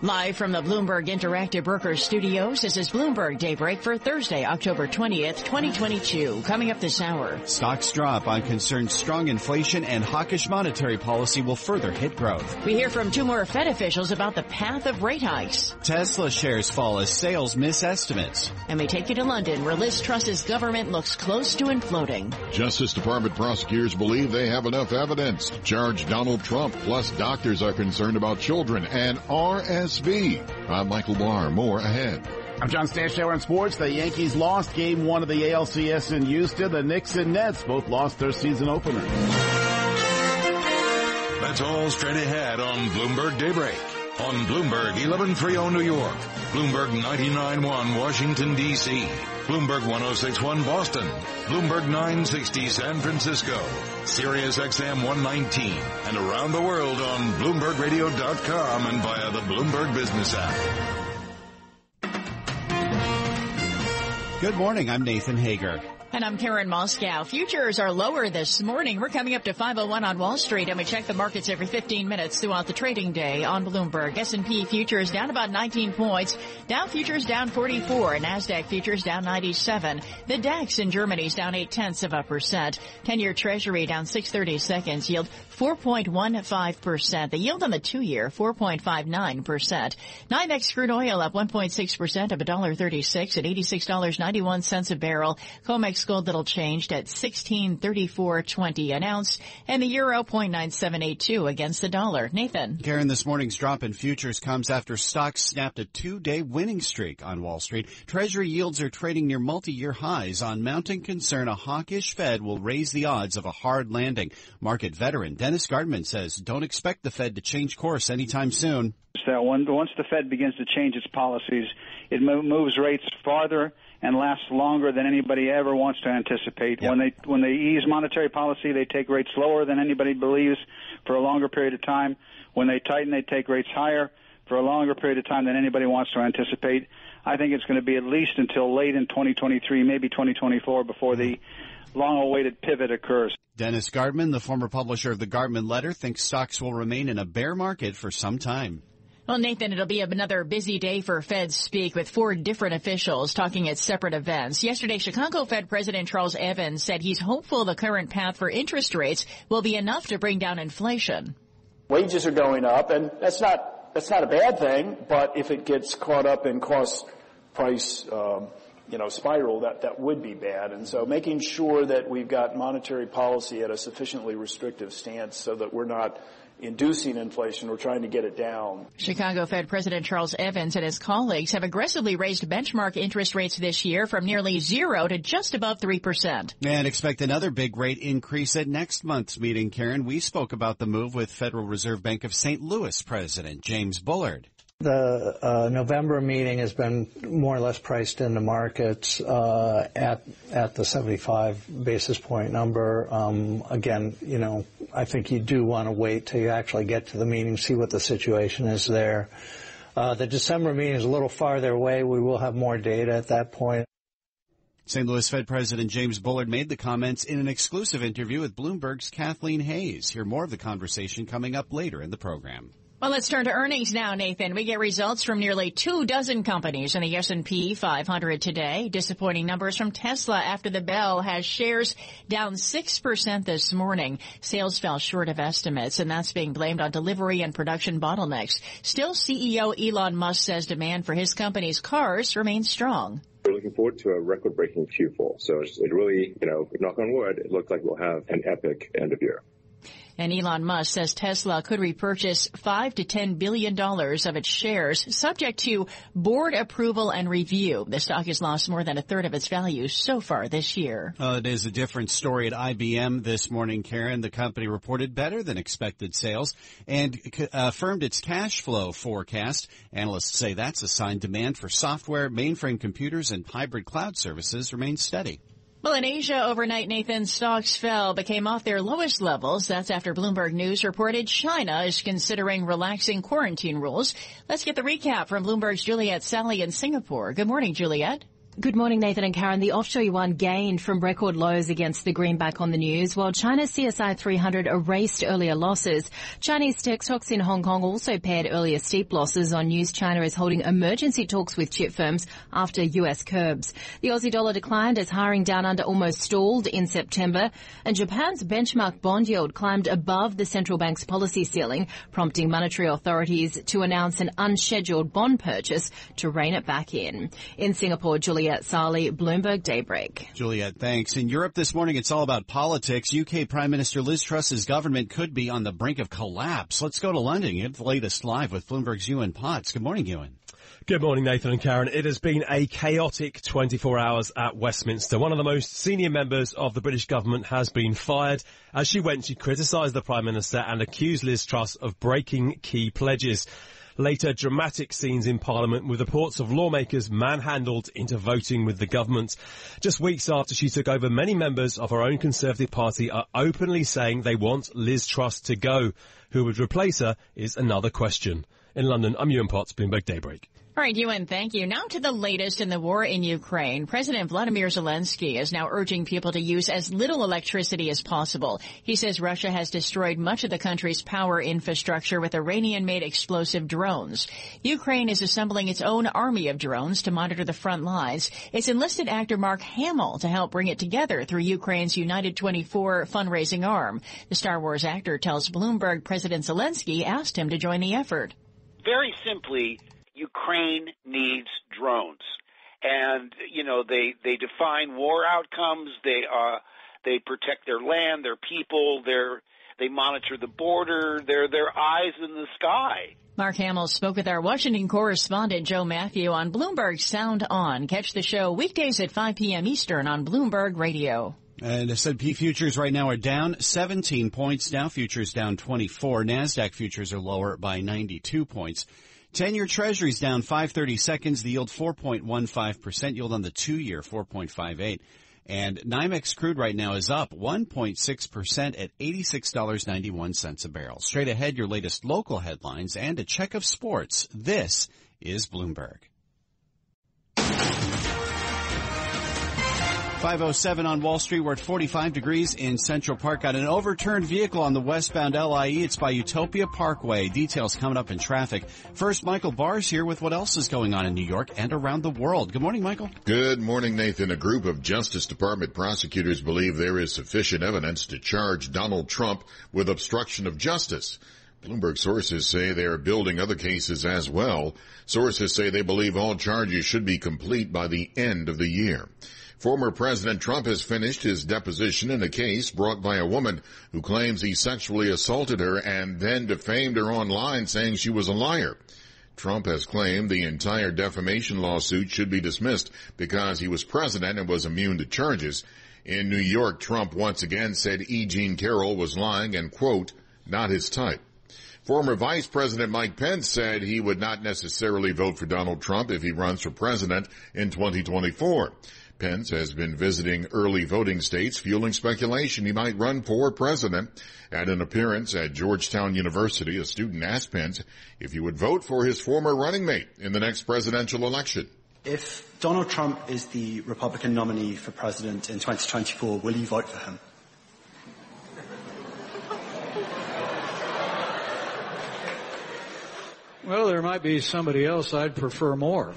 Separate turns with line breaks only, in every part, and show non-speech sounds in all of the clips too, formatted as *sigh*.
Live from the Bloomberg Interactive Brokers studios, this is Bloomberg Daybreak for Thursday, October 20th, 2022. Coming up this hour.
Stocks drop on concerns strong inflation and hawkish monetary policy will further hit growth.
We hear from two more Fed officials about the path of rate hikes.
Tesla shares fall as sales miss estimates.
And we take you to London, where Liz Truss's government looks close to imploding.
Justice Department prosecutors believe they have enough evidence to charge Donald Trump, plus doctors are concerned about children and RS RSV. I'm Michael Barr. More ahead.
I'm John Stashower in sports. The Yankees lost game one of the ALCS in Houston. The Knicks and Nets both lost their season opener.
That's all straight ahead on Bloomberg Daybreak. On Bloomberg 1130 New York, Bloomberg 991 Washington DC, Bloomberg 1061 Boston, Bloomberg 960 San Francisco, Sirius XM 119, and around the world on BloombergRadio.com and via the Bloomberg Business app.
Good morning. I'm Nathan Hager.
And I'm Karen Moskow. Futures are lower this morning. We're coming up to 501 on Wall Street and we check the markets every 15 minutes throughout the trading day on Bloomberg. S&P futures down about 19 points. Dow futures down 44. NASDAQ futures down 97. The DAX in Germany is down 8 tenths of a percent. 10-year treasury down 630 seconds. Yield 4.15%. The yield on the two-year 4.59%. NYMEX crude oil up 1.6% of $1.36 at $86.91 a barrel. COMEX gold little changed at 1634.20 an ounce and the euro 0.9782 against the dollar. Nathan.
Karen, this morning's drop in futures comes after stocks snapped a two-day winning streak on Wall Street. Treasury yields are trading near multi-year highs on mounting concern a hawkish Fed will raise the odds of a hard landing. Market veteran Dennis Gartman says don't expect the Fed to change course anytime soon.
That once the Fed begins to change its policies, it moves rates farther and lasts longer than anybody ever wants to anticipate. Yep. When they when they ease monetary policy, they take rates lower than anybody believes for a longer period of time. When they tighten, they take rates higher for a longer period of time than anybody wants to anticipate. I think it's going to be at least until late in 2023, maybe 2024, before the long-awaited pivot occurs.
Dennis Gartman, the former publisher of the Gartman Letter, thinks stocks will remain in a bear market for some time.
Well, Nathan, it'll be another busy day for Fed speak with four different officials talking at separate events. Yesterday, Chicago Fed President Charles Evans said he's hopeful the current path for interest rates will be enough to bring down inflation.
Wages are going up, and that's not that's not a bad thing. But if it gets caught up in cost price, um, you know, spiral, that that would be bad. And so, making sure that we've got monetary policy at a sufficiently restrictive stance, so that we're not inducing inflation. We're trying to get it down.
Chicago Fed President Charles Evans and his colleagues have aggressively raised benchmark interest rates this year from nearly zero to just above 3%.
And expect another big rate increase at next month's meeting, Karen. We spoke about the move with Federal Reserve Bank of St. Louis President James Bullard.
The uh, November meeting has been more or less priced in the markets uh, at at the 75 basis point number. Um, again, you know, I think you do want to wait till you actually get to the meeting, see what the situation is there. Uh, the December meeting is a little farther away. We will have more data at that point.
St. Louis Fed President James Bullard made the comments in an exclusive interview with Bloomberg's Kathleen Hayes. Hear more of the conversation coming up later in the program.
Well, let's turn to earnings now, Nathan. We get results from nearly two dozen companies in the S&P 500 today. Disappointing numbers from Tesla after the bell has shares down 6% this morning. Sales fell short of estimates, and that's being blamed on delivery and production bottlenecks. Still, CEO Elon Musk says demand for his company's cars remains strong.
We're looking forward to a record-breaking Q4. So it really, you know, knock on wood, it looks like we'll have an epic end of year.
And Elon Musk says Tesla could repurchase five to ten billion dollars of its shares, subject to board approval and review. The stock has lost more than a third of its value so far this year.
Uh, it is a different story at IBM this morning, Karen. The company reported better than expected sales and uh, affirmed its cash flow forecast. Analysts say that's a sign demand for software, mainframe computers, and hybrid cloud services remains steady.
Well, in Asia overnight, Nathan, stocks fell, but came off their lowest levels. That's after Bloomberg News reported China is considering relaxing quarantine rules. Let's get the recap from Bloomberg's Juliet Saly in Singapore. Good morning, Juliet.
Good morning, Nathan and Karen. The offshore yuan gained from record lows against the greenback on the news, while China's CSI 300 erased earlier losses. Chinese tech stocks in Hong Kong also pared earlier steep losses on news China is holding emergency talks with chip firms after US curbs. The Aussie dollar declined as hiring down under almost stalled in September, and Japan's benchmark bond yield climbed above the central bank's policy ceiling, prompting monetary authorities to announce an unscheduled bond purchase to rein it back in. In Singapore, Julia Juliet Saly, Bloomberg Daybreak.
Juliet, thanks. In Europe this morning, it's all about politics. UK Prime Minister Liz Truss's government could be on the brink of collapse. Let's go to London. You have the latest live with Bloomberg's Ewan Potts. Good morning, Ewan.
Good morning, Nathan and Karen. It has been a chaotic 24 hours at Westminster. One of the most senior members of the British government has been fired. As she went, she criticised the Prime Minister and accused Liz Truss of breaking key pledges. Later, dramatic scenes in Parliament with reports of lawmakers manhandled into voting with the government. Just weeks after she took over, many members of her own Conservative Party are openly saying they want Liz Truss to go. Who would replace her is another question. In London, I'm Ewan Potts, Bloomberg Daybreak.
All right, Ewan, thank you. Now to the latest in the war in Ukraine. President Vladimir Zelensky is now urging people to use as little electricity as possible. He says Russia has destroyed much of the country's power infrastructure with Iranian-made explosive drones. Ukraine is assembling its own army of drones to monitor the front lines. It's enlisted actor Mark Hamill to help bring it together through Ukraine's United 24 fundraising arm. The Star Wars actor tells Bloomberg President Zelensky asked him to join the effort.
Very simply, Ukraine needs drones. And, you know, they, they define war outcomes. They, uh, they protect their land, their people, their, they monitor the border. They're their eyes in the sky.
Mark Hamill spoke with our Washington correspondent Joe Matthew on Bloomberg Sound On. Catch the show weekdays at 5 p.m. Eastern on Bloomberg Radio.
And S&P futures right now are down 17 points. Dow futures down 24. NASDAQ futures are lower by 92 points. 10-year treasuries down 530 seconds. The yield 4.15%. Yield on the two-year 4.58. And NYMEX crude right now is up 1.6% at $86.91 a barrel. Straight ahead, your latest local headlines and a check of sports. This is Bloomberg. 507 on Wall Street. We're at 45 degrees in Central Park. Got an overturned vehicle on the westbound LIE. It's by Utopia Parkway. Details coming up in traffic. First, Michael Barr's here with what else is going on in New York and around the world. Good morning, Michael.
Good morning, Nathan. A group of Justice Department prosecutors believe there is sufficient evidence to charge Donald Trump with obstruction of justice. Bloomberg sources say they are building other cases as well. Sources say they believe all charges should be complete by the end of the year. Former President Trump has finished his deposition in a case brought by a woman who claims he sexually assaulted her and then defamed her online saying she was a liar. Trump has claimed the entire defamation lawsuit should be dismissed because he was president and was immune to charges. In New York, Trump once again said E. Jean Carroll was lying and quote, not his type. Former Vice President Mike Pence said he would not necessarily vote for Donald Trump if he runs for president in 2024. Pence has been visiting early voting states, fueling speculation he might run for president. At an appearance at Georgetown University, a student asked Pence if he would vote for his former running mate in the next presidential election.
If Donald Trump is the Republican nominee for president in 2024, will you vote for him?
Well, there might be somebody else I'd prefer more.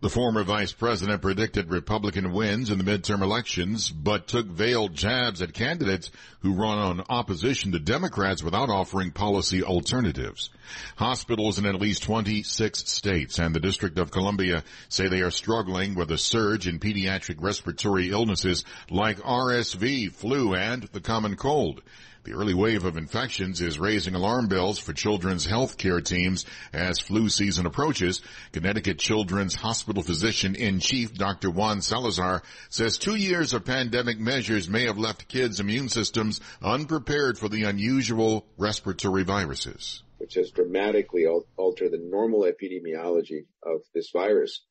The former vice president predicted Republican wins in the midterm elections, but took veiled jabs at candidates who run on opposition to Democrats without offering policy alternatives. Hospitals in at least 26 states and the District of Columbia say they are struggling with a surge in pediatric respiratory illnesses like RSV, flu, and the common cold. The early wave of infections is raising alarm bells for children's health care teams as flu season approaches. Connecticut Children's Hospital physician in chief, Dr. Juan Salazar, says two years of pandemic measures may have left kids' immune systems unprepared for the unusual respiratory viruses.
Which has dramatically altered the normal epidemiology of this virus,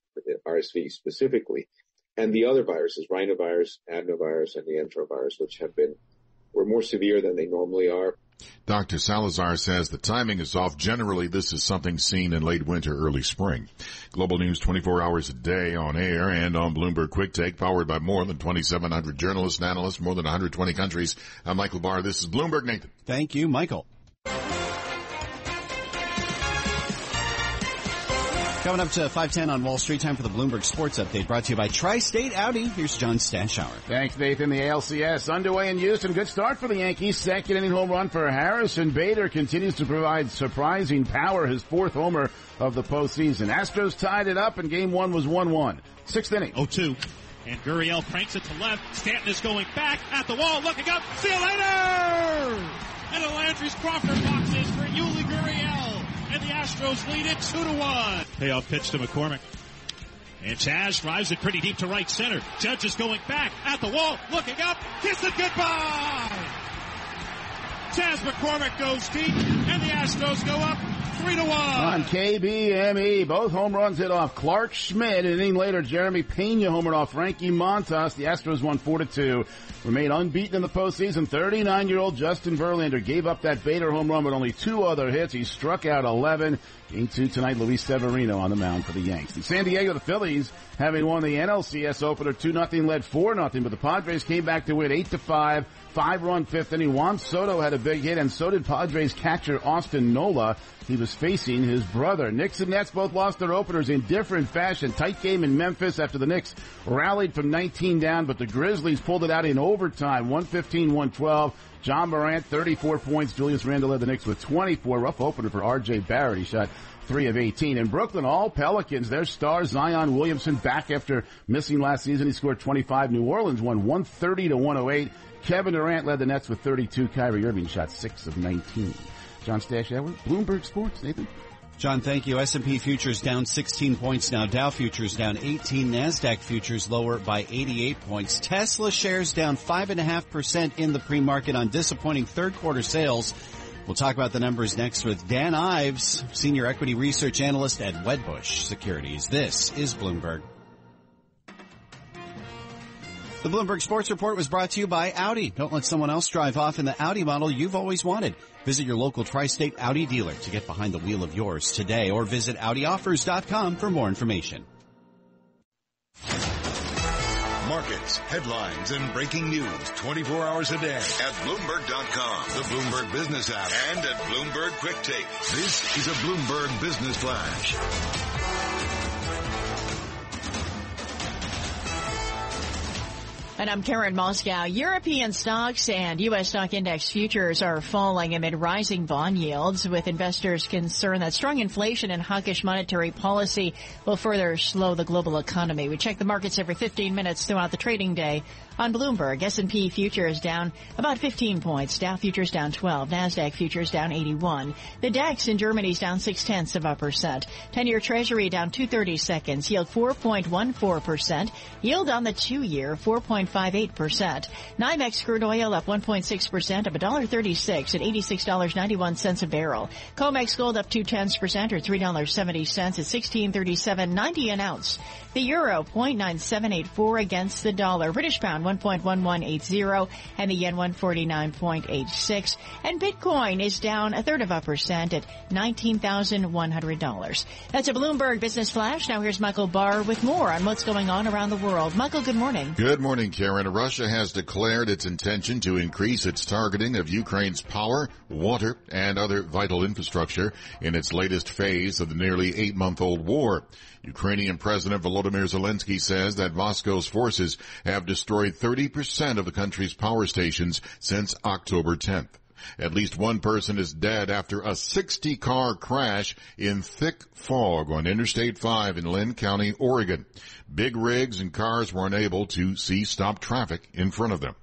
RSV specifically, and the other viruses, rhinovirus, adenovirus, and the enterovirus, which have been were more severe than they normally are.
Dr. Salazar says the timing is off. Generally, this is something seen in late winter, early spring. Global news 24 hours a day on air and on Bloomberg Quick Take, powered by more than 2,700 journalists and analysts, more than 120 countries. I'm Michael Barr. This is Bloomberg Nathan.
Thank you, Michael. Coming up to 510 on Wall Street, time for the Bloomberg Sports Update brought to you by Tri-State Audi. Here's John Stashower.
Thanks, Nathan. The ALCS underway in Houston. Good start for the Yankees. Second inning home run for Harrison Bader continues to provide surprising power. His fourth homer of the postseason. Astros tied it up and game one was 1-1. Sixth inning.
0-2. And Gurriel cranks it to left. Stanton is going back at the wall, looking up. See you later! And the Landry's Crawford boxes for Yuli Gurriel and the Astros lead it 2 to 1. Payoff pitch to McCormick. And Chas drives it pretty deep to right center. Judge is going back at the wall, looking up, kiss it goodbye! Chas McCormick goes deep, and the Astros go up three to one.
On KBME, both home runs hit off Clarke Schmidt. An inning later, Jeremy Pena homered off Frankie Montas. The Astros won four to two. Remain unbeaten in the postseason. 39-year-old Justin Verlander gave up that Bader home run with only two other hits. He struck out 11. Game two tonight, Luis Severino on the mound for the Yanks. In San Diego, the Phillies, having won the NLCS opener 2-0, led 4-0, but the Padres came back to win 8-5 five run fifth inning. Juan Soto had a big hit and so did Padres catcher Austin Nola. He was facing his brother. Knicks and Nets both lost their openers in different fashion. Tight game in Memphis after the Knicks rallied from 19 down, but the Grizzlies pulled it out in overtime. 115-112. Ja Morant, 34 points. Julius Randle led the Knicks with 24. Rough opener for RJ Barrett. He shot three of 18. In Brooklyn, all Pelicans, their star Zion Williamson back after missing last season. He scored 25. New Orleans won 130 to 108. Kevin Durant led the Nets with 32. Kyrie Irving shot 6 of 19. John Stash Bloomberg Sports, Nathan.
John, thank you. S&P futures down 16 points now. Dow futures down 18. NASDAQ futures lower by 88 points. Tesla shares down 5.5% in the pre-market on disappointing third quarter sales. We'll talk about the numbers next with Dan Ives, Senior Equity Research Analyst at Wedbush Securities. This is Bloomberg. The Bloomberg Sports Report was brought to you by Audi. Don't let someone else drive off in the Audi model you've always wanted. Visit your local tri-state Audi dealer to get behind the wheel of yours today or visit AudiOffers.com for more information.
Markets, headlines, and breaking news 24 hours a day at Bloomberg.com, the Bloomberg Business app, and at Bloomberg Quick Take. This is a Bloomberg Business Flash.
And I'm Karen Moskow. European stocks and U.S. stock index futures are falling amid rising bond yields with investors concerned that strong inflation and hawkish monetary policy will further slow the global economy. We check the markets every 15 minutes throughout the trading day on Bloomberg. S&P futures down about 15 points. Dow futures down 12. NASDAQ futures down 81. The DAX in Germany is down 6 tenths of a percent. 10-year treasury down 230 seconds. Yield 4.14%. Yield on the two-year 4.58%. NYMEX crude oil up 1.6% of $1.36 at $86.91 a barrel. COMEX gold up 2 tenths percent or $3.70 at 1637.90 an ounce. The euro 0.9784 against the dollar. British pound 1.1180 and the yen 149.86. And Bitcoin is down a third of a percent at $19,100. That's a Bloomberg Business Flash. Now here's Michael Barr with more on what's going on around the world. Michael, good morning.
Good morning, Karen. Russia has declared its intention to increase its targeting of Ukraine's power, water, and other vital infrastructure in its latest phase of the nearly eight-month-old war. Ukrainian President Volodymyr Zelensky says that Moscow's forces have destroyed 30% of the country's power stations since October 10th. At least one person is dead after a 60 car crash in thick fog on Interstate 5 in Linn County, Oregon. Big rigs and cars were unable to see stop traffic in front of them.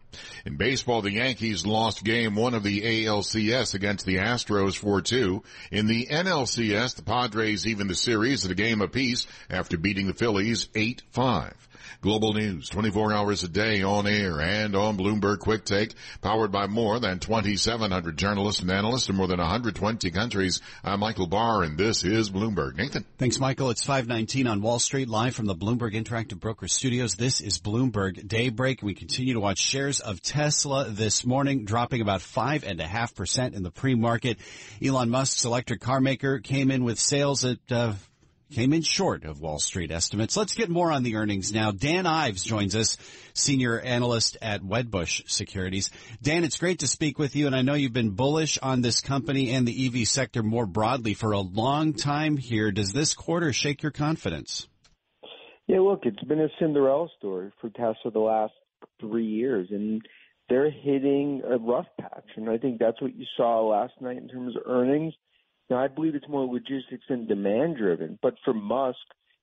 In baseball, the Yankees lost game one of the ALCS against the Astros 4-2. In the NLCS, the Padres even the series at a game apiece after beating the Phillies 8-5. Global news 24 hours a day on air and on Bloomberg Quick Take, powered by more than 2,700 journalists and analysts in more than 120 countries. I'm Michael Barr and this is Bloomberg. Nathan.
Thanks, Michael. It's 519 on Wall Street, live from the Bloomberg Interactive Broker Studios. This is Bloomberg Daybreak. We continue to watch shares of Tesla this morning, dropping about 5.5% in the pre-market. Elon Musk's electric car maker came in with sales at uh, came in short of Wall Street estimates. Let's get more on the earnings now. Dan Ives joins us, senior analyst at Wedbush Securities. Dan, it's great to speak with you, and I know you've been bullish on this company and the EV sector more broadly for a long time here. Does this quarter shake your confidence?
Yeah, look, it's been a Cinderella story for Tesla the last three years, and they're hitting a rough patch, and I think that's what you saw last night in terms of earnings now, I believe it's more logistics and demand driven, but for Musk,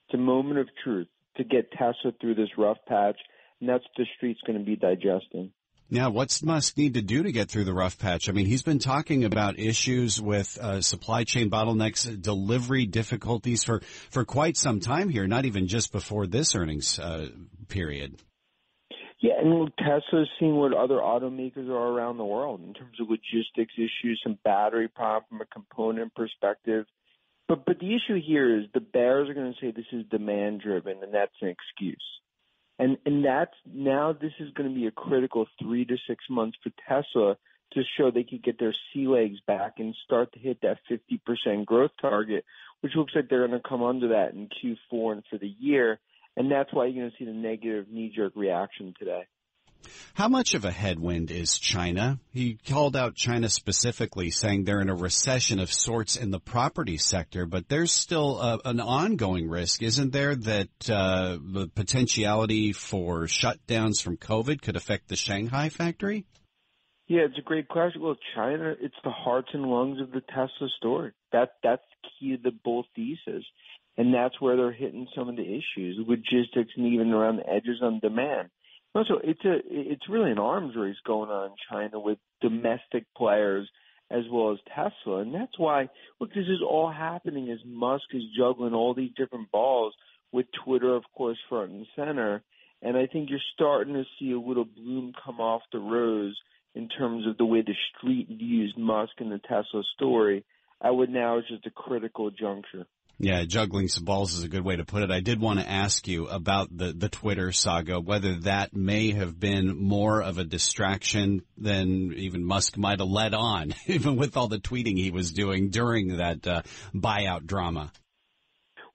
it's a moment of truth to get Tesla through this rough patch, and that's what the street's going to be digesting.
Now, what's Musk need to do to get through the rough patch? I mean, he's been talking about issues with uh, supply chain bottlenecks, delivery difficulties for, for quite some time here, not even just before this earnings uh, period.
Yeah, and look, Tesla's seeing what other automakers are around the world in terms of logistics issues, and battery problem from a component perspective. But but the issue here is the bears are going to say this is demand driven, and that's an excuse. And and that's now this is going to be a critical three to six months for Tesla to show they could get their sea legs back and start to hit that 50% growth target, which looks like they're going to come under that in Q4 and for the year and that's why you're going to see the negative knee-jerk reaction today.
How much of a headwind is China? He called out China specifically, saying they're in a recession of sorts in the property sector, but there's still a, an ongoing risk, isn't there, that uh, the potentiality for shutdowns from COVID could affect the Shanghai factory?
Yeah, it's a great question. Well, China, it's the hearts and lungs of the Tesla story. That that's key to the bull thesis and that's where they're hitting some of the issues, logistics and even around the edges on demand. Also, it's a it's really an arms race going on in China with domestic players as well as Tesla, and that's why look, this is all happening as Musk is juggling all these different balls with Twitter, of course, front and center. And I think you're starting to see a little bloom come off the rose in terms of the way the street views Musk and the Tesla story. I would now is just a critical juncture.
Yeah, juggling some balls is a good way to put it. I did want to ask you about the, the Twitter saga, whether that may have been more of a distraction than even Musk might have led on, *laughs* even with all the tweeting he was doing during that uh, buyout drama.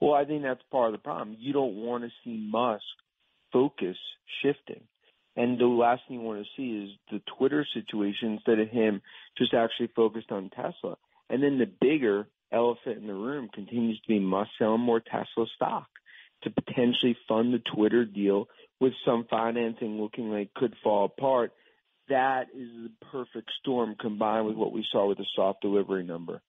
Well, I think that's part of the problem. You don't want to see Musk focus shifting. And the last thing you want to see is the Twitter situation instead of him just actually focused on Tesla. And then the bigger elephant in the room continues to be must sell more Tesla stock to potentially fund the Twitter deal with some financing looking like could fall apart. That is the perfect storm combined with what we saw with the soft delivery number.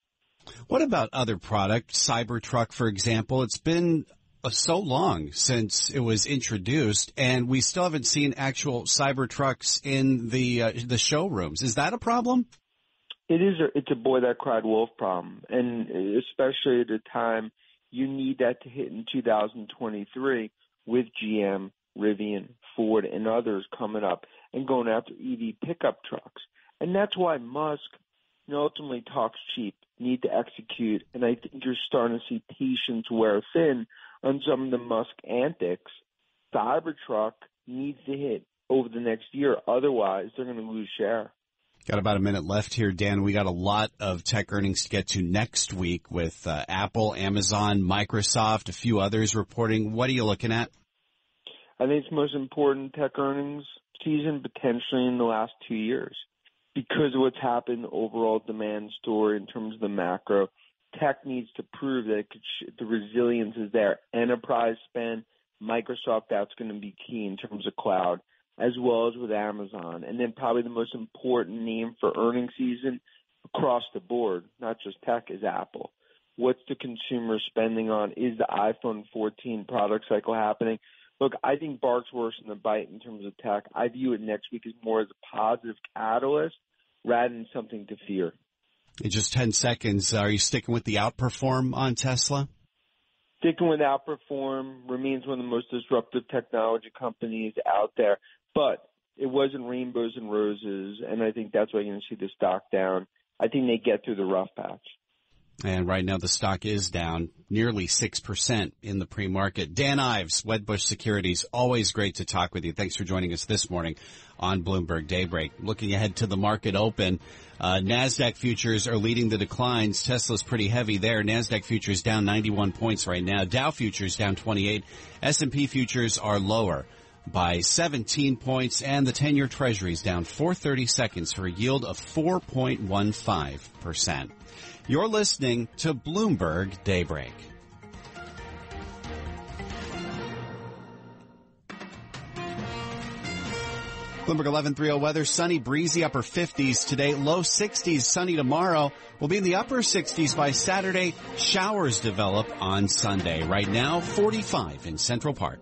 What about other products? Cybertruck, for example, it's been uh, so long since it was introduced, and we still haven't seen actual Cybertrucks in the uh, the showrooms. Is that a problem?
It is. A, it's a boy that cried wolf problem, and especially at a time you need that to hit in 2023 with GM, Rivian, Ford, and others coming up and going after EV pickup trucks. And that's why Musk you know, ultimately talks cheap, need to execute, and I think you're starting to see patience wear thin on some of the Musk antics. Cybertruck needs to hit over the next year, otherwise they're going to lose share.
Got about a minute left here, Dan. We got a lot of tech earnings to get to next week with uh, Apple, Amazon, Microsoft, a few others reporting. What are you looking at?
I think it's the most important tech earnings season potentially in the last two years because of what's happened overall demand story in terms of the macro. Tech needs to prove that sh- the resilience is there. Enterprise spend, Microsoft, that's going to be key in terms of cloud as well as with Amazon. And then probably the most important name for earnings season across the board, not just tech, is Apple. What's the consumer spending on? Is the iPhone 14 product cycle happening? look, I think bark's worse than the bite in terms of tech. I view it next week as more as a positive catalyst rather than something to fear.
In just 10 seconds, are you sticking with the outperform on Tesla?
Sticking with outperform remains one of the most disruptive technology companies out there, but it wasn't rainbows and roses, and I think that's why you're going to see the stock down. I think they get through the rough patch.
And right now the stock is down nearly 6% in the pre-market. Dan Ives, Wedbush Securities, always great to talk with you. Thanks for joining us this morning on Bloomberg Daybreak. Looking ahead to the market open, uh, NASDAQ futures are leading the declines. Tesla's pretty heavy there. NASDAQ futures down 91 points right now. Dow futures down 28. S&P futures are lower by 17 points and the 10-year treasuries down 430 seconds for a yield of 4.15%. You're listening to Bloomberg Daybreak. Bloomberg 1130 weather, sunny, breezy, upper 50s today, low 60s, sunny tomorrow. We'll be in the upper 60s by Saturday. Showers develop on Sunday. Right now, 45 in Central Park.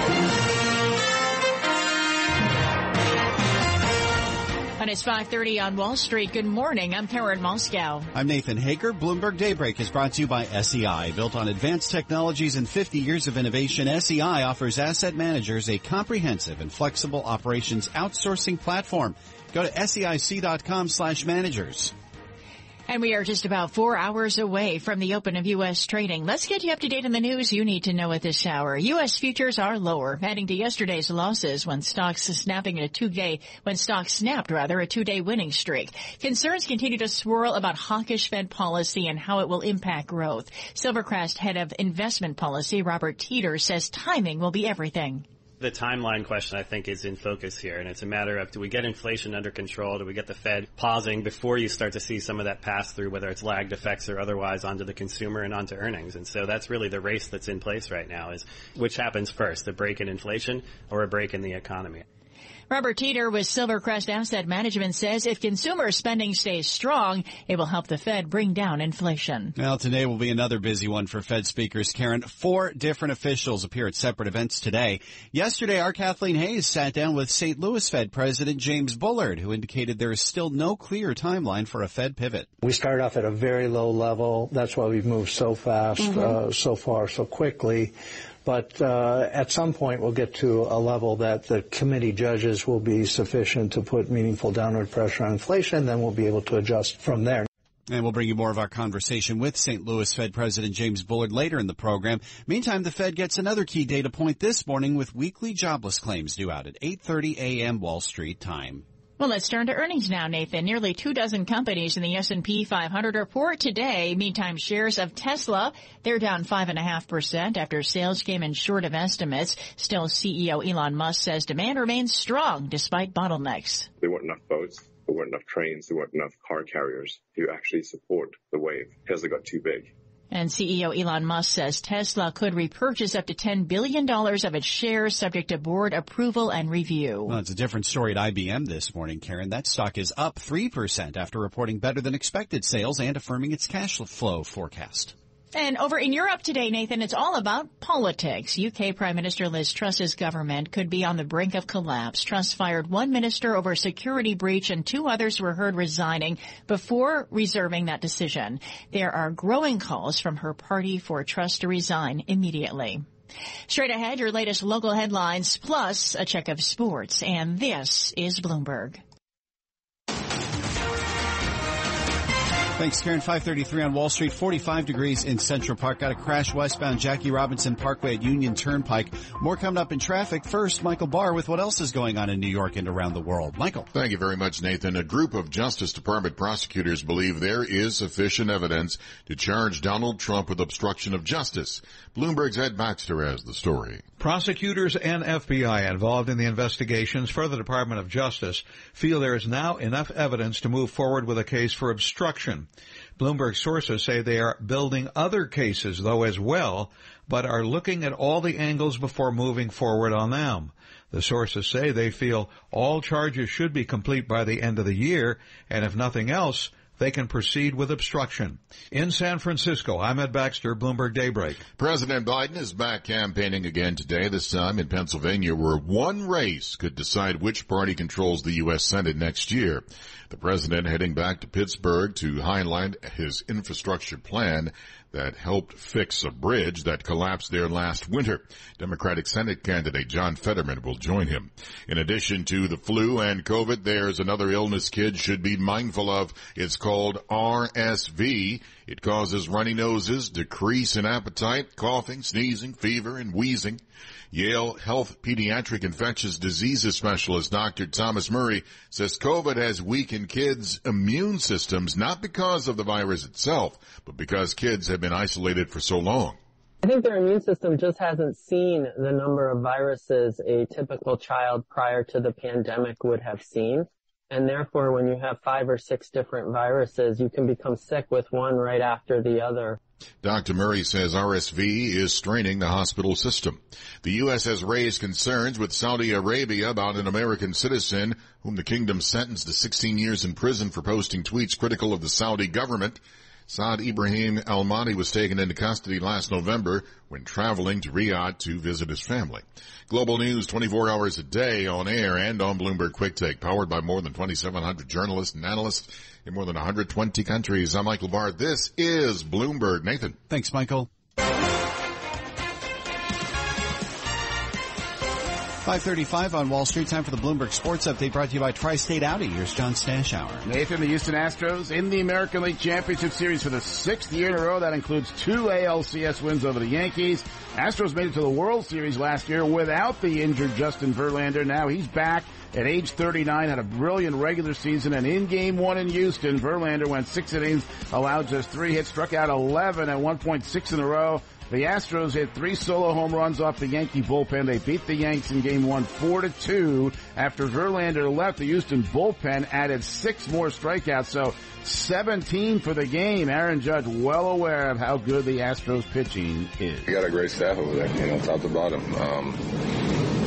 It's 5.30 on Wall Street. Good morning. I'm Karen Moskow.
I'm Nathan Hager. Bloomberg Daybreak is brought to you by SEI. Built on advanced technologies and 50 years of innovation, SEI offers asset managers a comprehensive and flexible operations outsourcing platform. Go to seic.com slash managers.
And we are just about four hours away from the open of U.S. trading. Let's get you up to date on the news you need to know at this hour. U.S. futures are lower, adding to yesterday's losses when stocks snapping a two-day, when stocks snapped rather a two-day winning streak. Concerns continue to swirl about hawkish Fed policy and how it will impact growth. Silvercrest head of investment policy, Robert Teeter, says timing will be everything
the timeline question I think is in focus here, and it's a matter of do we get inflation under control? Do we get the Fed pausing before you start to see some of that pass through, whether it's lagged effects or otherwise, onto the consumer and onto earnings? And so that's really the race that's in place right now: is which happens first, a break in inflation or a break in the economy?
Robert Teeter with Silvercrest Asset Management says if consumer spending stays strong, it will help the Fed bring down inflation.
Well, today will be another busy one for Fed speakers, Karen. Four different officials appear at separate events today. Yesterday, our Kathleen Hayes sat down with St. Louis Fed President James Bullard, who indicated there is still no clear timeline for a Fed pivot.
We started off at a very low level. That's why we've moved so fast, mm-hmm. uh, so far, so quickly. But uh, at some point, we'll get to a level that the committee judges will be sufficient to put meaningful downward pressure on inflation. Then we'll be able to adjust from there.
And we'll bring you more of our conversation with St. Louis Fed President James Bullard later in the program. Meantime, the Fed gets another key data point this morning with weekly jobless claims due out at 8:30 a.m. Wall Street time.
Well, let's turn to earnings now, Nathan. Nearly two dozen companies in the S&P 500 report today. Meantime, shares of Tesla, they're down 5.5% after sales came in short of estimates. Still, CEO Elon Musk says demand remains strong despite bottlenecks.
There weren't enough boats. There weren't enough trains. There weren't enough car carriers to actually support the wave. Tesla got too big.
And CEO Elon Musk says Tesla could repurchase up to $10 billion of its shares subject to board approval and review.
Well, it's a different story at IBM this morning, Karen. That stock is up 3% after reporting better than expected sales and affirming its cash flow forecast.
And over in Europe today, Nathan, it's all about politics. UK Prime Minister Liz Truss's government could be on the brink of collapse. Truss fired one minister over security breach and two others were heard resigning before reserving that decision. There are growing calls from her party for Truss to resign immediately. Straight ahead, your latest local headlines plus a check of sports. And this is Bloomberg.
Thanks, Karen. 533 on Wall Street, 45 degrees in Central Park. Got a crash westbound Jackie Robinson Parkway at Union Turnpike. More coming up in traffic. First, Michael Barr with what else is going on in New York and around the world. Michael.
Thank you very much, Nathan. A group of Justice Department prosecutors believe there is sufficient evidence to charge Donald Trump with obstruction of justice. Bloomberg's Ed Baxter has the story.
Prosecutors and FBI involved in the investigations for the Department of Justice feel there is now enough evidence to move forward with a case for obstruction. Bloomberg sources say they are building other cases, though, as well, but are looking at all the angles before moving forward on them. The sources say they feel all charges should be complete by the end of the year, and if nothing else, they can proceed with obstruction. In San Francisco, I'm Ed Baxter, Bloomberg Daybreak.
President Biden is back campaigning again today, this time in Pennsylvania, where one race could decide which party controls the U.S. Senate next year. The president heading back to Pittsburgh to highlight his infrastructure plan that helped fix a bridge that collapsed there last winter. Democratic Senate candidate John Fetterman will join him. In addition to the flu and COVID, there's another illness kids should be mindful of. It's called RSV. It causes runny noses, decrease in appetite, coughing, sneezing, fever, and wheezing. Yale Health Pediatric Infectious Diseases Specialist Dr. Thomas Murray says COVID has weakened kids' immune systems not because of the virus itself, but because kids have been isolated for so long.
I think their immune system just hasn't seen the number of viruses a typical child prior to the pandemic would have seen. And therefore, when you have five or six different viruses, you can become sick with one right after the other.
Dr. Murray says RSV is straining the hospital system. The U.S. has raised concerns with Saudi Arabia about an American citizen whom the kingdom sentenced to 16 years in prison for posting tweets critical of the Saudi government. Saad Ibrahim Al Mahdi was taken into custody last November when traveling to Riyadh to visit his family. Global news 24 hours a day on air and on Bloomberg Quick Take, powered by more than 2,700 journalists and analysts in more than 120 countries. I'm Michael Barr. This is Bloomberg. Nathan.
Thanks, Michael. 535 on Wall Street. Time for the Bloomberg Sports Update brought to you by Tri-State Audi. Here's John Stashower.
Nathan, the Houston Astros in the American League Championship Series for the sixth year in a row. That includes two ALCS wins over the Yankees. Astros made it to the World Series last year without the injured Justin Verlander. Now he's back at age 39, had a brilliant regular season, and in game one in Houston, Verlander went six innings, allowed just three hits, struck out 11 at 1.6 in a row. The Astros hit three solo home runs off the Yankee bullpen. They beat the Yanks in game one, four to two. After Verlander left, the Houston bullpen added six more strikeouts. So 17 for the game. Aaron Judge well aware of how good the Astros pitching is.
We got a great staff over there, you know, top to bottom. Um,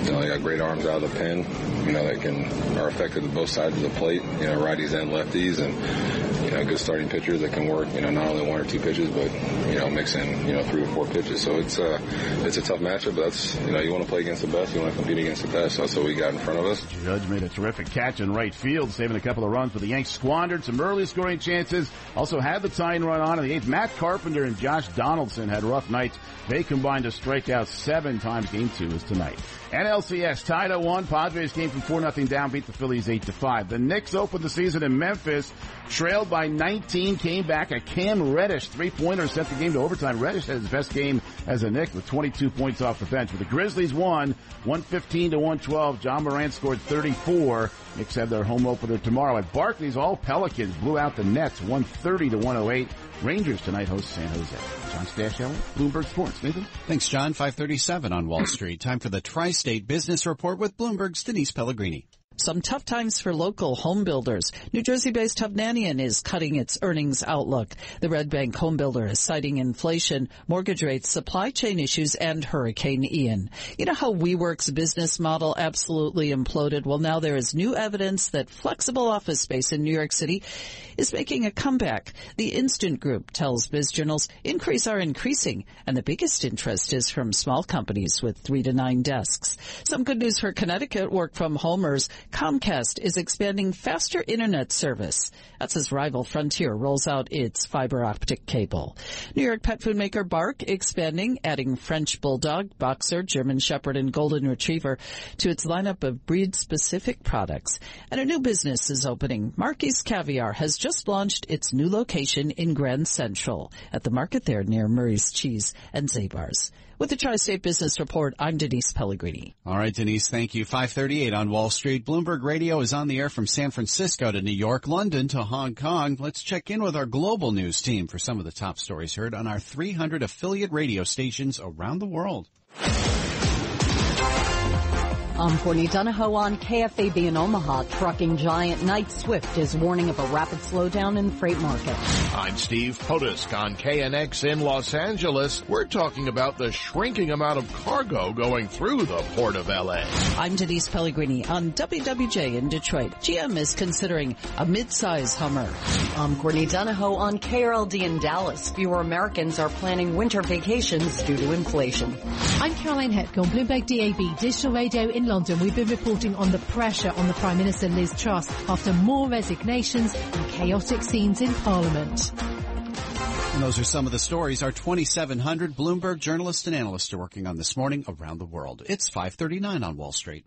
you know, they got great arms out of the pen. You know, they can are effective at both sides of the plate. You know, righties and lefties, and you know, good starting pitchers that can work. You know, not only one or two pitches, but you know, mix in you know three or four pitches. So it's uh, it's a tough matchup. But that's you know, you want to play against the best. You want to compete against the best. So that's what we got in front of us.
Judge made a terrific catch in right field, saving a couple of runs, but the Yanks squandered some early scoring chances. Also had the tying run on in the eighth. Matt Carpenter and Josh Donaldson had rough nights. They combined to strike out seven times. Game two is tonight. NLCS tied at one. Padres came from four nothing down, beat the Phillies eight to five. The Knicks opened the season in Memphis, trailed by 19, came back. A Cam Reddish three pointer sent the game to overtime. Reddish had his best game as a Knick with 22 points off the bench. But the Grizzlies won 115 to 112. Ja Morant scored 34. Knicks have their home opener tomorrow at Barclays. All Pelicans blew out the Nets 130 to 108. Rangers tonight host San Jose. John Stashower, Bloomberg Sports. Nathan?
Thanks, John. 537 on Wall Street. Time for the Tri-State Business Report with Bloomberg's Denise Pellegrini.
Some tough times for local home builders. New Jersey-based Hovnanian is cutting its earnings outlook. The Red Bank home builder is citing inflation, mortgage rates, supply chain issues, and Hurricane Ian. You know how WeWork's business model absolutely imploded? Well, now there is new evidence that flexible office space in New York City is making a comeback. The Instant Group tells biz journals increase are increasing, and the biggest interest is from small companies with three to nine desks. Some good news for Connecticut work from homers. Comcast is expanding faster internet service. That's as rival Frontier rolls out its fiber optic cable. New York pet food maker Bark expanding, adding French Bulldog, Boxer, German Shepherd, and Golden Retriever to its lineup of breed-specific products. And a new business is opening. Marky's Caviar has just launched its new location in Grand Central at the market there near Murray's Cheese and Zabar's. With the Tri-State Business Report, I'm Denise Pellegrini.
All right, Denise, thank you. 538 on Wall Street. Bloomberg Radio is on the air from San Francisco to New York, London to Hong Kong. Let's check in with our global news team for some of the top stories heard on our 300 affiliate radio stations around the world.
I'm Courtney Donahoe on KFAB in Omaha. Trucking giant Knight Swift is warning of a rapid slowdown in the freight market.
I'm Steve Potusk on KNX in Los Angeles. We're talking about the shrinking amount of cargo going through the Port of LA.
I'm Denise Pellegrini on WWJ in Detroit. GM is considering a mid-size Hummer.
I'm Courtney Donahoe on KRLD in Dallas. Fewer Americans are planning winter vacations due to inflation.
I'm Caroline Hepk on Bloomberg DAB Digital Radio in London. We've been reporting on the pressure on the Prime Minister Liz Truss after more resignations and chaotic scenes in Parliament.
And those are some of the stories our 2,700 Bloomberg journalists and analysts are working on this morning around the world. It's 539 on Wall Street.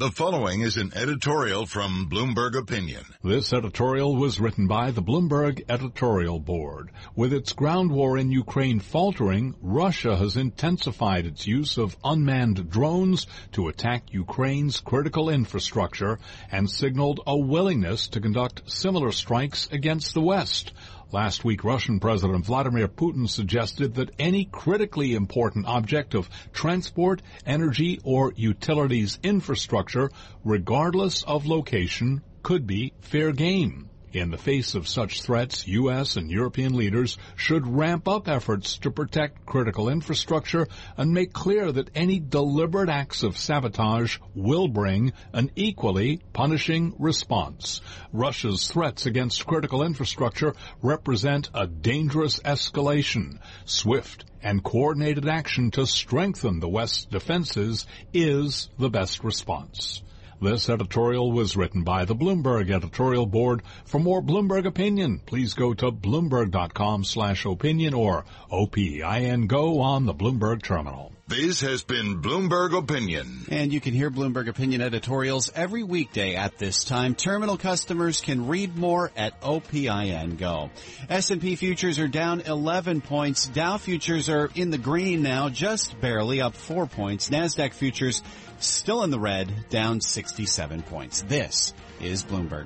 The following is an editorial from Bloomberg Opinion.
This editorial was written by the Bloomberg Editorial Board. With its ground war in Ukraine faltering, Russia has intensified its use of unmanned drones to attack Ukraine's critical infrastructure and signaled a willingness to conduct similar strikes against the West. Last week, Russian President Vladimir Putin suggested that any critically important object of transport, energy, or utilities infrastructure, regardless of location, could be fair game. In the face of such threats, U.S. and European leaders should ramp up efforts to protect critical infrastructure and make clear that any deliberate acts of sabotage will bring an equally punishing response. Russia's threats against critical infrastructure represent a dangerous escalation. Swift and coordinated action to strengthen the West's defenses is the best response. This editorial was written by the Bloomberg editorial board. For more Bloomberg opinion, please go to bloomberg.com slash opinion or OPIN go on the Bloomberg terminal.
This has been Bloomberg Opinion.
And you can hear Bloomberg Opinion editorials every weekday at this time. Terminal customers can read more at OPIN Go. S&P futures are down 11 points. Dow futures are in the green now, just barely up 4 points. NASDAQ futures still in the red, down 67 points. This is Bloomberg.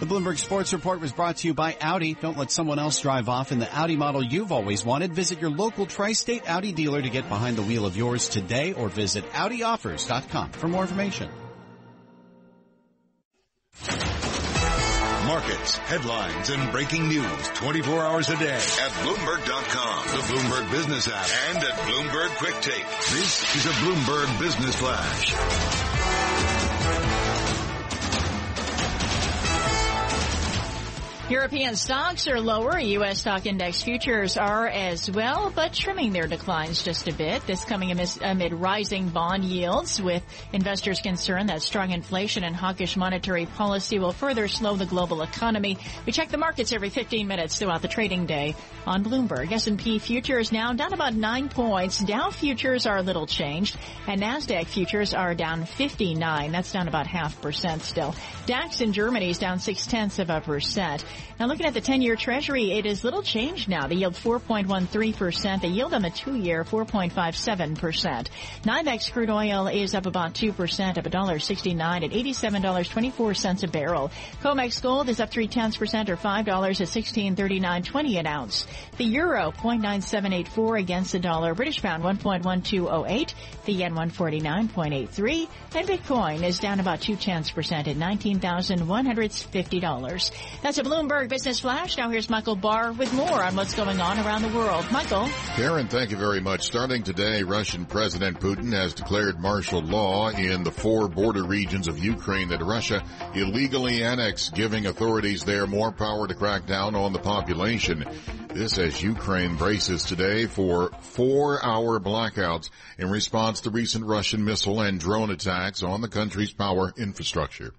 The Bloomberg Sports Report was brought to you by Audi. Don't let someone else drive off in the Audi model you've always wanted. Visit your local tri-state Audi dealer to get behind the wheel of yours today or visit AudiOffers.com for more information.
Markets, headlines, and breaking news 24 hours a day at Bloomberg.com, the Bloomberg Business app, and at Bloomberg Quick Take. This is a Bloomberg Business Flash.
European stocks are lower. U.S. stock index futures are as well, but trimming their declines just a bit. This coming amid rising bond yields with investors concerned that strong inflation and hawkish monetary policy will further slow the global economy. We check the markets every 15 minutes throughout the trading day on Bloomberg. S&P futures now down about nine points. Dow futures are a little changed and NASDAQ futures are down 59. That's down about half percent still. DAX in Germany is down six tenths of a percent. Now looking at the 10-year treasury, it is little changed now. The yield 4.13%. The yield on the two-year 4.57%. NYMEX crude oil is up about 2% up $1.69 at $87.24 a barrel. COMEX gold is up 3 tenths percent or $5 at 1639.20 an ounce. The euro 0.9784 against the dollar. British pound 1.1208. The yen 149.83. And Bitcoin is down about 2 tenths percent at $19,150. That's a Bloomberg Business Flash. Now here's Michael Barr with more on what's going on around the world. Michael.
Karen, thank you very much. Starting today, Russian President Putin has declared martial law in the four border regions of Ukraine that Russia illegally annexed, giving authorities there more power to crack down on the population. This as Ukraine braces today for four-hour blackouts in response to recent Russian missile and drone attacks on the country's power infrastructure.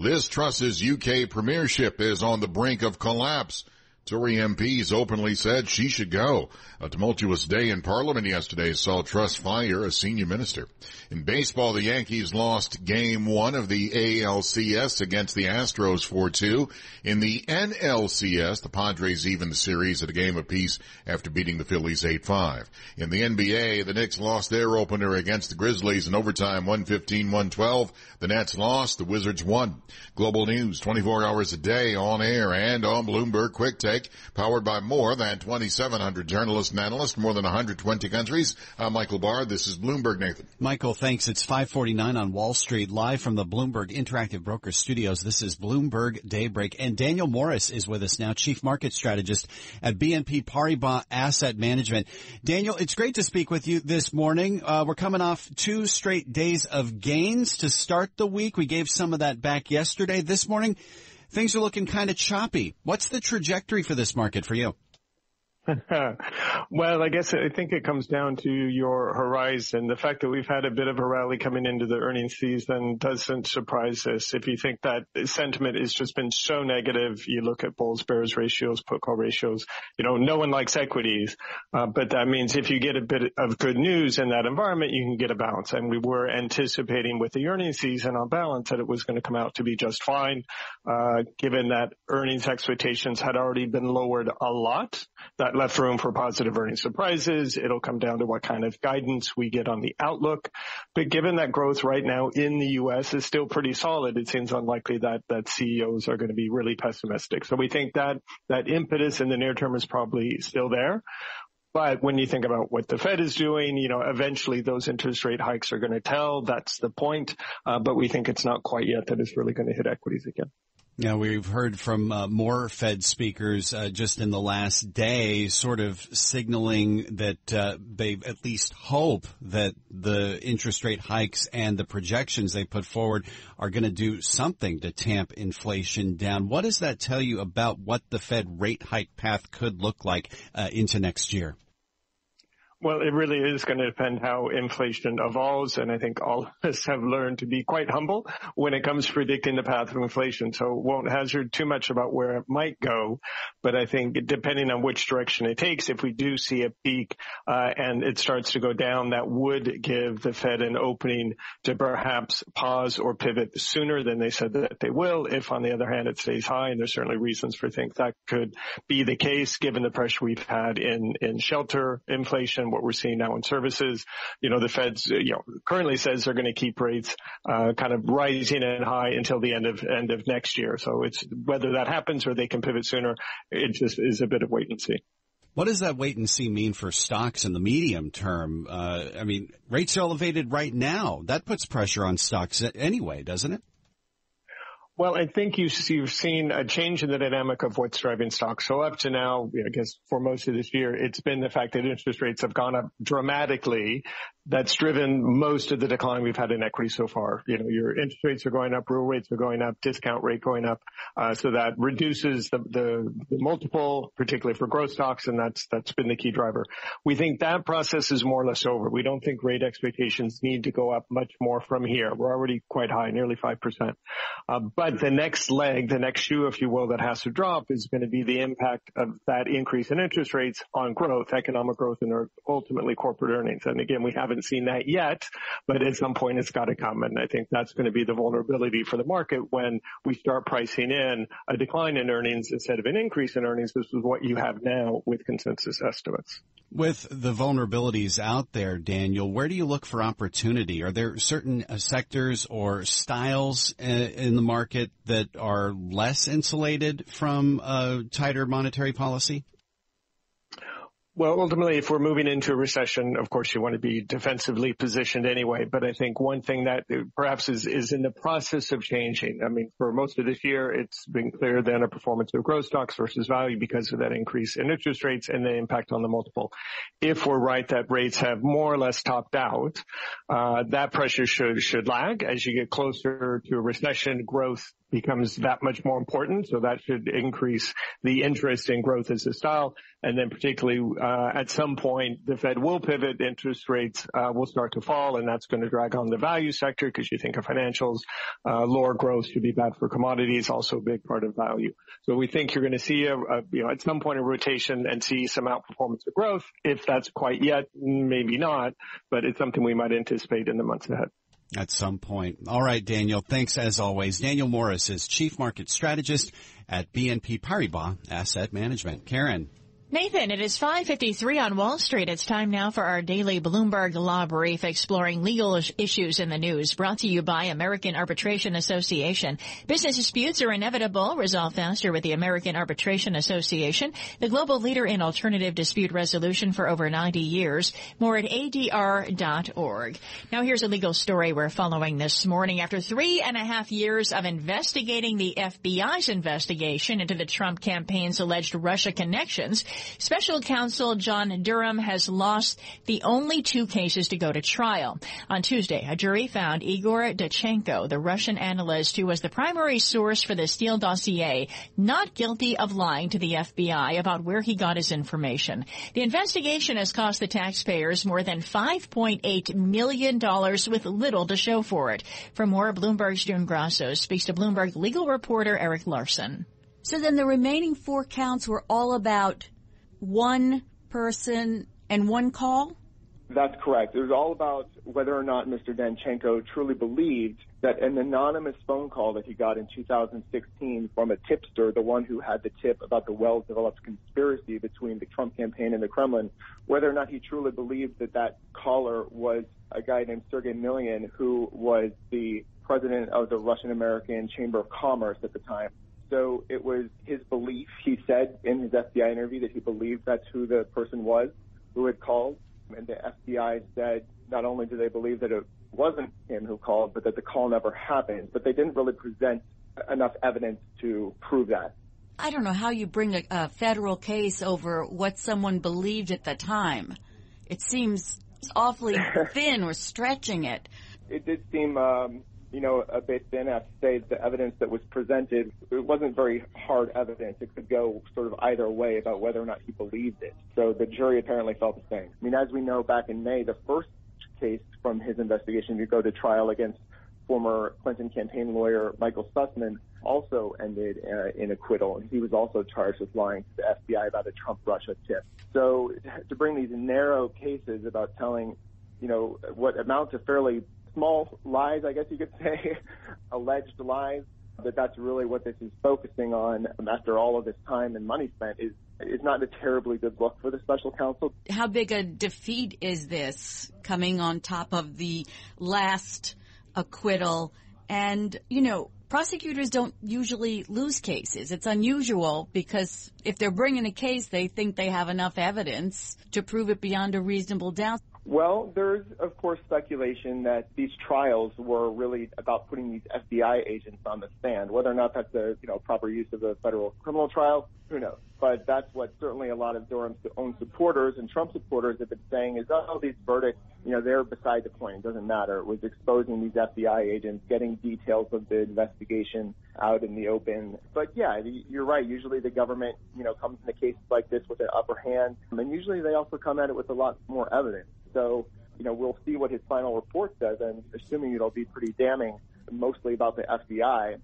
Liz Truss's UK premiership is on the brink of collapse. Tory MPs openly said she should go. A tumultuous day in Parliament yesterday saw Truss fire a senior minister. In baseball, the Yankees lost game one of the ALCS against the Astros 4-2. In the NLCS, the Padres evened the series at a game apiece after beating the Phillies 8-5. In the NBA, the Knicks lost their opener against the Grizzlies in overtime 115-112. The Nets lost, the Wizards won. Global news 24 hours a day on air and on Bloomberg Quick Take Powered by more than 2,700 journalists and analysts, more than 120 countries. I'm Michael Barr. This is Bloomberg Nathan.
Michael, thanks. It's 549 on Wall Street, live from the Bloomberg Interactive Broker Studios. This is Bloomberg Daybreak. And Daniel Morris is with us now, Chief Market Strategist at BNP Paribas Asset Management. Daniel, it's great to speak with you this morning. Uh, we're coming off two straight days of gains to start the week. We gave some of that back yesterday. This morning, things are looking kind of choppy. What's the trajectory for this market for you? *laughs*
well, I guess I think it comes down to your horizon. The fact that we've had a bit of a rally coming into the earnings season doesn't surprise us. If you think that sentiment has just been so negative, you look at bulls bears ratios, put call ratios. You know, no one likes equities, uh, but that means if you get a bit of good news in that environment, you can get a bounce. And we were anticipating with the earnings season on balance that it was going to come out to be just fine, uh, given that earnings expectations had already been lowered a lot. That left room for positive earnings surprises. It'll come down to what kind of guidance we get on the outlook. But given that growth right now in the U.S. is still pretty solid, it seems unlikely that, that CEOs are going to be really pessimistic. So we think that that impetus in the near term is probably still there. But when you think about what the Fed is doing, you know, eventually those interest rate hikes are going to tell. That's the point. Uh, but we think it's not quite yet that it's really going to hit equities again.
Yeah, we've heard from uh, more Fed speakers uh, just in the last day, sort of signaling that uh, they at least hope that the interest rate hikes and the projections they put forward are going to do something to tamp inflation down. What does that tell you about what the Fed rate hike path could look like uh, into next year?
Well, it really is going to depend how inflation evolves. And I think all of us have learned to be quite humble when it comes to predicting the path of inflation. So won't hazard too much about where it might go. But I think depending on which direction it takes, if we do see a peak uh, and it starts to go down, that would give the Fed an opening to perhaps pause or pivot sooner than they said that they will. If on the other hand, it stays high, and there's certainly reasons for think that could be the case given the pressure we've had in, in shelter inflation what we're seeing now in services. You know, the Fed's, you know, currently says they're going to keep rates, uh, kind of rising and high until the end of, end of next year. So it's whether that happens or they can pivot sooner, it just is a bit of wait and see.
What does that wait and see mean for stocks in the medium term? Uh, I mean, rates are elevated right now. That puts pressure on stocks anyway, doesn't it?
Well, I think you've, you've seen a change in the dynamic of what's driving stocks. So up to now, I guess for most of this year, it's been the fact that interest rates have gone up dramatically that's driven most of the decline we've had in equity so far. You know, your interest rates are going up, real rates are going up, discount rate going up, uh, so that reduces the, the, the multiple, particularly for growth stocks, and that's that's been the key driver. We think that process is more or less over. We don't think rate expectations need to go up much more from here. We're already quite high, nearly five percent. Uh, but the next leg, the next shoe, if you will, that has to drop is going to be the impact of that increase in interest rates on growth, economic growth, and ultimately corporate earnings. And again, we haven't haven't seen that yet, but at some point it's got to come. And I think that's going to be the vulnerability for the market when we start pricing in a decline in earnings instead of an increase in earnings. This is what you have now with consensus estimates.
With the vulnerabilities out there, Daniel, where do you look for opportunity? Are there certain uh, sectors or styles uh, in the market that are less insulated from a tighter monetary policy?
Well, ultimately, if we're moving into a recession, of course, you want to be defensively positioned anyway. But I think one thing that perhaps is, is in the process of changing. I mean, for most of this year, it's been clear the underperformance of growth stocks versus value because of that increase in interest rates and the impact on the multiple. If we're right that rates have more or less topped out, uh, that pressure should should lag as you get closer to a recession. Growth becomes that much more important. So that should increase the interest in growth as a style. And then particularly, uh, at some point, the Fed will pivot, interest rates, uh, will start to fall, and that's going to drag on the value sector because you think of financials, uh, lower growth should be bad for commodities, also a big part of value. So we think you're going to see a, a, you know, at some point a rotation and see some outperformance of growth. If that's quite yet, maybe not, but it's something we might anticipate in the months ahead
at some point. All right, Daniel. Thanks as always. Daniel Morris is Chief Market Strategist at BNP Paribas Asset Management. Karen.
Nathan, it is 5:53 on Wall Street. It's time now for our daily Bloomberg Law Brief exploring legal issues in the news, brought to you by American Arbitration Association. Business disputes are inevitable. Resolve faster with the American Arbitration Association, the global leader in alternative dispute resolution for over 90 years. More at adr.org. Now here's a legal story we're following this morning. After three and a half years of investigating the FBI's investigation into the Trump campaign's alleged Russia connections, Special counsel John Durham has lost the only two cases to go to trial. On Tuesday, a jury found Igor Danchenko, the Russian analyst who was the primary source for the Steele dossier, not guilty of lying to the FBI about where he got his information. The investigation has cost the taxpayers more than $5.8 million with little to show for it. For more, Bloomberg's June Grasso speaks to Bloomberg legal reporter Eric Larson.
So then the remaining four counts were all about one person and one call?
That's correct. It was all about whether or not Mr. Danchenko truly believed that an anonymous phone call that he got in 2016 from a tipster, the one who had the tip about the well-developed conspiracy between the Trump campaign and the Kremlin, whether or not he truly believed that that caller was a guy named Sergei Milian, who was the president of the Russian American Chamber of Commerce at the time. So it was his belief. He said in his FBI interview that he believed that's who the person was who had called. And the FBI said not only do they believe that it wasn't him who called, but that the call never happened. But they didn't really present enough evidence to prove that.
I don't know how you bring a, a federal case over what someone believed at the time. It seems awfully *laughs* thin or stretching it.
It did seem um, you know, a bit thin. I have to say the evidence that was presented, it wasn't very hard evidence. It could go sort of either way about whether or not he believed it. So the jury apparently felt the same. I mean, as we know, back in May, the first case from his investigation to go to trial against former Clinton campaign lawyer Michael Sussmann also ended uh, in acquittal, and he was also charged with lying to the FBI about a Trump-Russia tip. So to bring these narrow cases about telling, you know, what amount to fairly small lies, I guess you could *laughs* say, alleged lies, that that's really what this is focusing on after all of this time and money spent is is not a terribly good look for the special counsel.
How big a defeat is this coming on top of the last acquittal? And, you know, prosecutors don't usually lose cases. It's unusual because if they're bringing a case, they think they have enough evidence to prove it beyond a reasonable doubt.
Well, there's of course speculation that these trials were really about putting these FBI agents on the stand. Whether or not that's a you know proper use of a federal criminal trial, who knows? But that's what certainly a lot of Durham's own supporters and Trump supporters have been saying is, oh, these verdicts, you know, they're beside the point. It doesn't matter. It was exposing these FBI agents, getting details of the investigation out in the open. But yeah, you're right. Usually the government, you know, comes into cases like this with an upper hand, and usually they also come at it with a lot more evidence. So, you know, we'll see what his final report says, and assuming it'll be pretty damning, mostly about the FBI.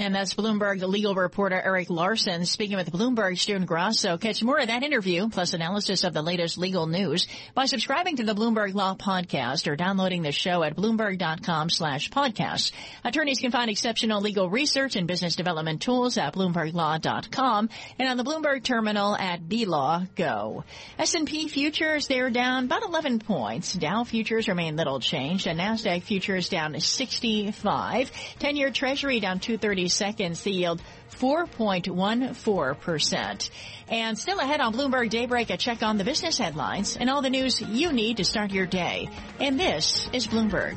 And that's Bloomberg legal reporter Eric Larson speaking with Bloomberg's June Grasso. Catch more of that interview plus analysis of the latest legal news by subscribing to the Bloomberg Law Podcast or downloading the show at bloomberg.com slash podcasts. Attorneys can find exceptional legal research and business development tools at bloomberglaw.com and on the Bloomberg terminal at BLaw Go. S&P futures, they're down about 11 points. Dow futures remain little changed and NASDAQ futures down 65. 10-year treasury down 230 seconds, the yield 4.14%. And still ahead on Bloomberg Daybreak, a check on the business headlines and all the news you need to start your day. And this is Bloomberg.